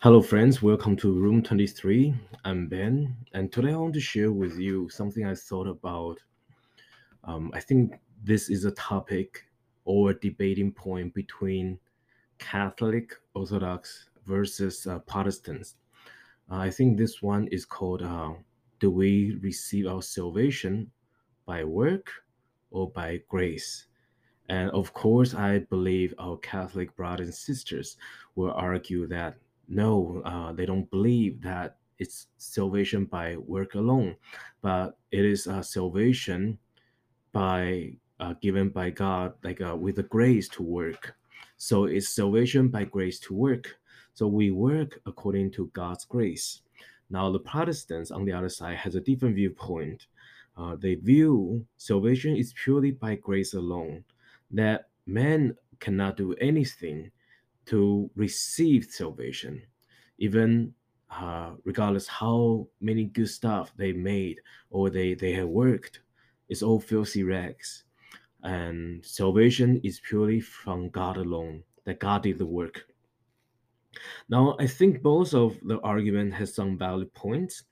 Hello, friends. Welcome to Room 23. I'm Ben, and today I want to share with you something I thought about. Um, I think this is a topic or a debating point between Catholic Orthodox versus uh, Protestants. Uh, I think this one is called uh, Do we receive our salvation by work or by grace? And of course, I believe our Catholic brothers and sisters will argue that no, uh, they don't believe that it's salvation by work alone, but it is uh, salvation by uh, given by God, like uh, with the grace to work. So it's salvation by grace to work. So we work according to God's grace. Now the Protestants on the other side has a different viewpoint. Uh, they view salvation is purely by grace alone, that man cannot do anything to receive salvation, even uh, regardless how many good stuff they made or they, they have worked. It's all filthy rags. And salvation is purely from God alone, that God did the work. Now, I think both of the argument has some valid points,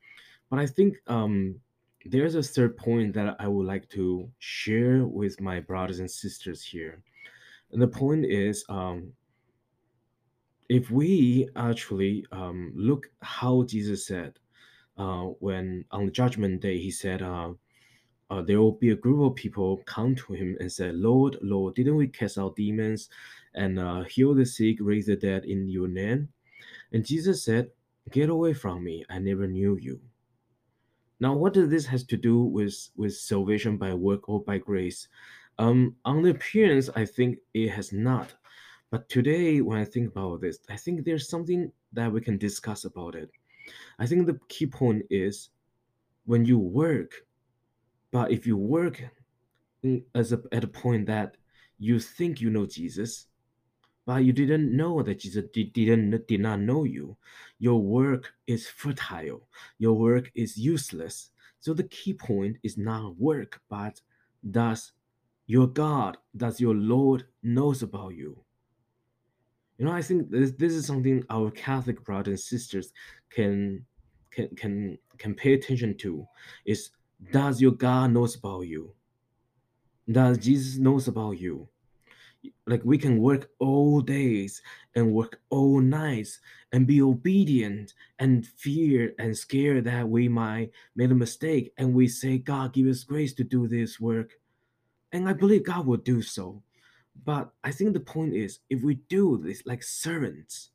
but I think um, there's a third point that I would like to share with my brothers and sisters here. And the point is um, if we actually um, look how Jesus said uh, when on the judgment day, he said, uh, uh, there will be a group of people come to him and say, Lord, Lord, didn't we cast out demons and uh, heal the sick, raise the dead in your name? And Jesus said, Get away from me, I never knew you. Now, what does this has to do with, with salvation by work or by grace? Um, on the appearance, I think it has not. But today, when I think about this, I think there's something that we can discuss about it. I think the key point is when you work, but if you work as a, at a point that you think you know Jesus, but you didn't know that Jesus did, didn't did not know you, your work is fertile. Your work is useless. So the key point is not work, but does your God, does your Lord knows about you? You know, I think this, this is something our Catholic brothers and sisters can can can can pay attention to. Is does your God knows about you? Does Jesus knows about you? Like we can work all days and work all nights and be obedient and fear and scared that we might make a mistake and we say, God give us grace to do this work. And I believe God will do so. But I think the point is, if we do this like servants,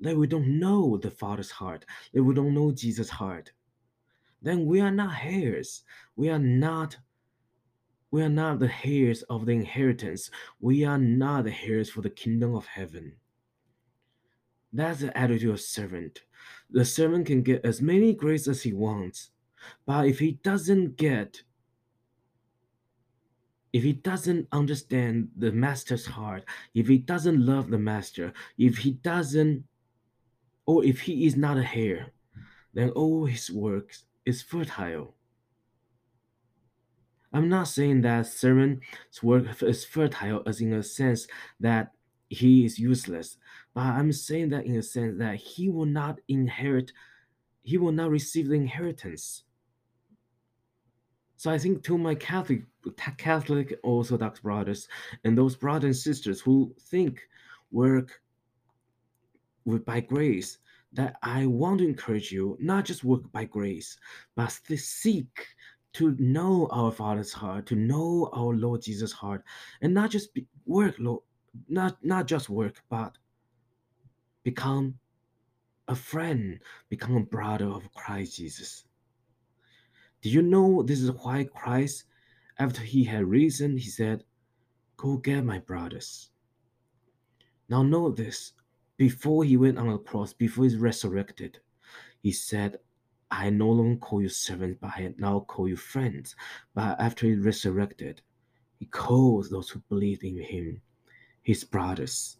that we don't know the Father's heart, that we don't know Jesus' heart, then we are not heirs. We are not. We are not the heirs of the inheritance. We are not the heirs for the kingdom of heaven. That's the attitude of servant. The servant can get as many grace as he wants, but if he doesn't get if he doesn't understand the master's heart, if he doesn't love the master, if he doesn't, or if he is not a heir, then all his works is fertile. I'm not saying that servant's work is fertile as in a sense that he is useless, but I'm saying that in a sense that he will not inherit, he will not receive the inheritance. So I think to my Catholic Catholic Orthodox brothers and those brothers and sisters who think work with by grace, that I want to encourage you not just work by grace, but to seek to know our Father's heart, to know our Lord Jesus' heart, and not just be, work, Lord, not not just work, but become a friend, become a brother of Christ Jesus. Do you know this is why Christ, after he had risen, he said, Go get my brothers. Now know this. Before he went on the cross, before he's resurrected, he said, I no longer call you servants, but I now call you friends. But after he resurrected, he calls those who believe in him his brothers.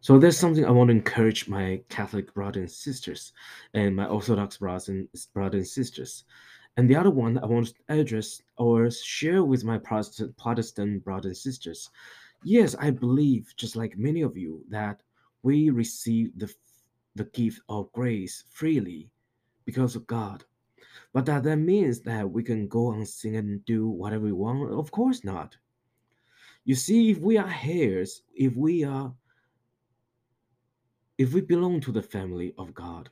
So that's something I want to encourage my Catholic brothers and sisters and my Orthodox brothers and and sisters. And the other one I want to address or share with my Protestant, Protestant brothers and sisters. Yes, I believe, just like many of you, that we receive the the gift of grace freely because of God. But that, that means that we can go on sing and do whatever we want? Of course not. You see, if we are heirs, if we are if we belong to the family of God,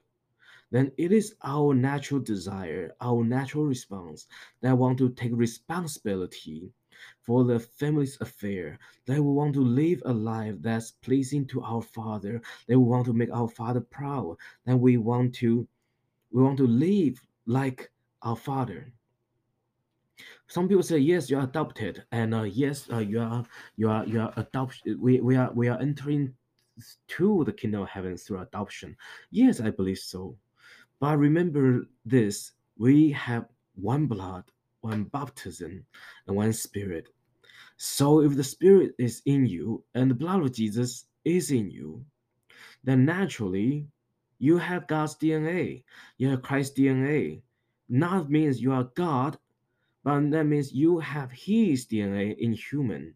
then it is our natural desire, our natural response that we want to take responsibility for the family's affair. That we want to live a life that's pleasing to our Father. That we want to make our Father proud. That we want to we want to live like our Father. Some people say yes, you are adopted, and uh, yes, uh, you are you are you are adoption. We, we are we are entering to the kingdom of heaven through adoption. Yes, I believe so. But remember this: we have one blood, one baptism, and one spirit. So if the spirit is in you and the blood of Jesus is in you, then naturally you have God's DNA. You have Christ's DNA. Not means you are God, but that means you have his DNA in human.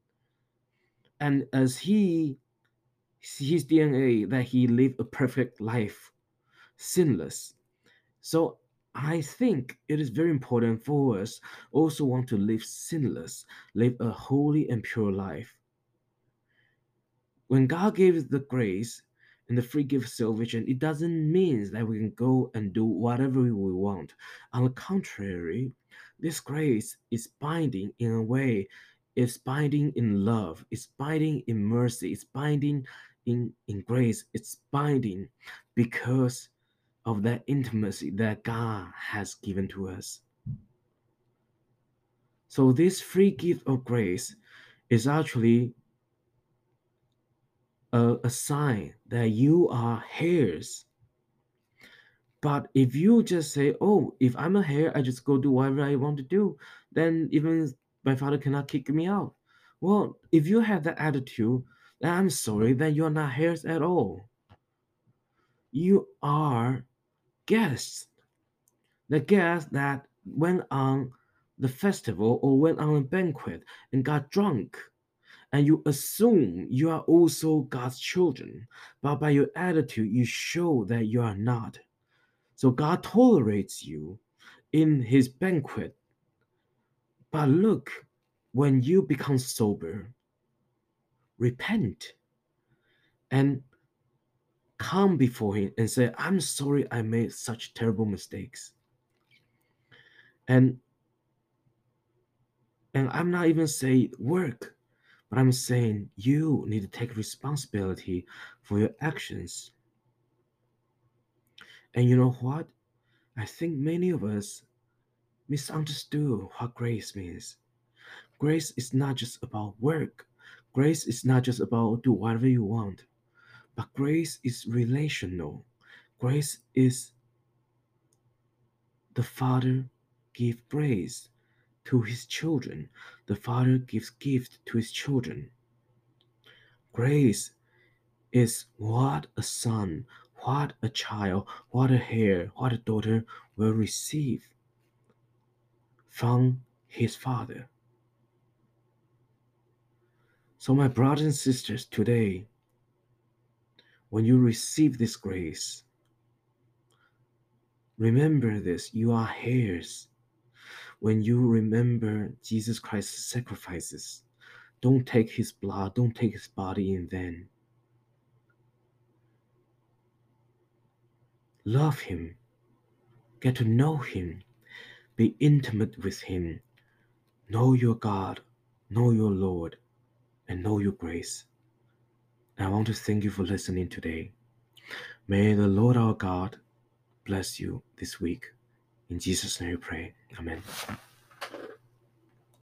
And as he his DNA that he lived a perfect life, sinless. So I think it is very important for us also want to live sinless, live a holy and pure life. When God gave the grace and the free gift of salvation, it doesn't mean that we can go and do whatever we want. On the contrary, this grace is binding in a way, it's binding in love, it's binding in mercy, it's binding in, in grace, it's binding because of that intimacy that God has given to us. So, this free gift of grace is actually a, a sign that you are heirs but if you just say, oh, if I'm a heir, I just go do whatever I want to do, then even my father cannot kick me out. Well, if you have that attitude, I'm sorry that you're not heirs at all. You are guests. The guests that went on the festival or went on a banquet and got drunk. And you assume you are also God's children, but by your attitude, you show that you are not. So God tolerates you in his banquet. But look, when you become sober, repent and come before him and say, I'm sorry I made such terrible mistakes. And and I'm not even saying work, but I'm saying you need to take responsibility for your actions. And you know what? I think many of us misunderstood what grace means. Grace is not just about work. Grace is not just about do whatever you want. But grace is relational. Grace is the Father give grace to his children. The Father gives gift to his children. Grace is what a son, what a child, what a heir, what a daughter will receive from his father. So, my brothers and sisters, today, when you receive this grace, remember this you are heirs. When you remember Jesus Christ's sacrifices, don't take his blood, don't take his body in vain. Love Him, get to know Him, be intimate with Him, know your God, know your Lord, and know your grace. I want to thank you for listening today. May the Lord our God bless you this week. In Jesus' name we pray. Amen.